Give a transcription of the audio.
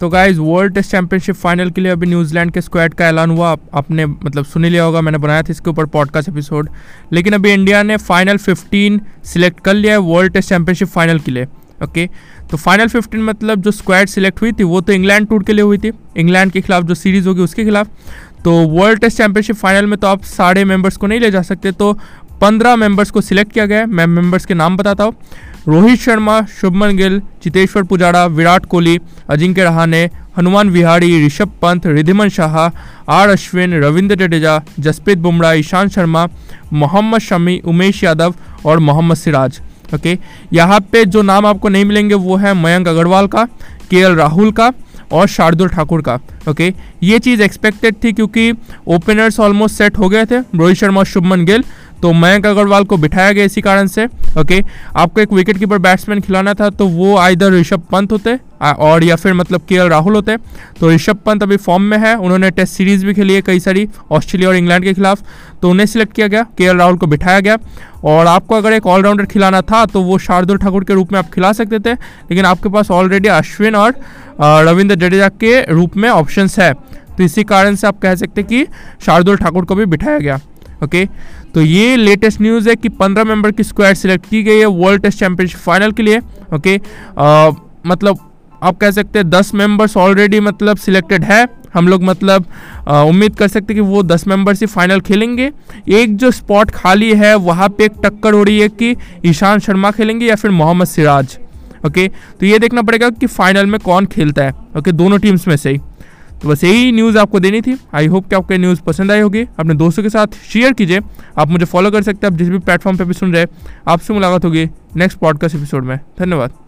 तो guys world test championship final के लिए अभी न्यूजीलैंड के स्क्वाड का ऐलान हुआ। आपने मतलब सुन लिया होगा, मैंने बनाया था इसके ऊपर पॉडकास्ट एपिसोड लेकिन अभी इंडिया ने फाइनल 15 सिलेक्ट कर लिया है वर्ल्ड टेस्ट चैंपियनशिप फाइनल के लिए ओके तो फाइनल 15 मतलब जो स्क्वाड सिलेक्ट हुई थी, वो तो इंग्लैंड टूर के लिए हुई थी। इंग्लैंड के खिलाफ जो सीरीज़ होगी, उसके खिलाफ। तो वर्ल्ड टेस्ट चैंपियनशिप फाइनल में तो आप साढ़े मेंबर्स को नहीं ले जा सकते तो पंद्रह मेंबर्स को सिलेक्ट किया गया है। मैं मेंबर्स के नाम बताता हूँ। रोहित शर्मा, शुभमन गिल चितेश्वर पुजारा, विराट कोहली, अजिंक्य रहाने हनुमान विहारी, ऋषभ पंत, रिधिमन शाह, आर अश्विन, रविंद्र जडेजा, जसप्रीत बुमराह, ईशांत शर्मा, मोहम्मद शमी, उमेश यादव और मोहम्मद सिराज। ओके? यहाँ पे जो नाम आपको नहीं मिलेंगे वो है मयंक अग्रवाल का के राहुल का और शार्दुल ठाकुर का। ओके? ये चीज़ एक्सपेक्टेड थी क्योंकि ओपनर्स ऑलमोस्ट सेट हो गए थे, रोहित शर्मा और शुभमन गिल तो मयंक अग्रवाल को बिठाया गया इसी कारण से। ओके, आपको एक विकेट कीपर बैट्समैन खिलाना था तो वो इधर ऋषभ पंत होते और या फिर मतलब के राहुल होते। तो ऋषभ पंत अभी फॉर्म में है, उन्होंने टेस्ट सीरीज़ भी खेली है कई सारी, ऑस्ट्रेलिया और इंग्लैंड के खिलाफ। तो उन्हें सिलेक्ट किया गया, के राहुल को बिठाया गया। और आपको अगर एक ऑलराउंडर खिलाना था तो वो शार्दुल ठाकुर के रूप में आप खिला सकते थे, लेकिन आपके पास ऑलरेडी अश्विन और रविंद्र जडेजा के रूप में ऑप्शंस है। तो इसी कारण से आप कह सकते कि शार्दुल ठाकुर को भी बिठाया गया। ओके? तो ये लेटेस्ट न्यूज़ है कि 15 मेंबर की स्क्वाड सिलेक्ट की गई है वर्ल्ड टेस्ट चैंपियनशिप फाइनल के लिए ओके? आ, मतलब आप कह सकते हैं 10 मेंबर्स ऑलरेडी मतलब सिलेक्टेड है। हम लोग मतलब उम्मीद कर सकते हैं कि वो 10 मेंबर्स ही फाइनल खेलेंगे। एक जो स्पॉट खाली है वहाँ पे एक टक्कर हो रही है कि ईशान शर्मा खेलेंगे या फिर मोहम्मद सिराज ओके? तो ये देखना पड़ेगा कि फाइनल में कौन खेलता है ओके? दोनों टीम्स में से ही। तो बस यही न्यूज़ आपको देनी थी। आई होप कि आपको न्यूज़ पसंद आई होगी। अपने दोस्तों के साथ शेयर कीजिए। आप मुझे फॉलो कर सकते हैं। आप जिस भी प्लेटफॉर्म पर भी सुन रहे आपसे मुलाकात होगी नेक्स्ट पॉडकास्ट एपिसोड में। धन्यवाद।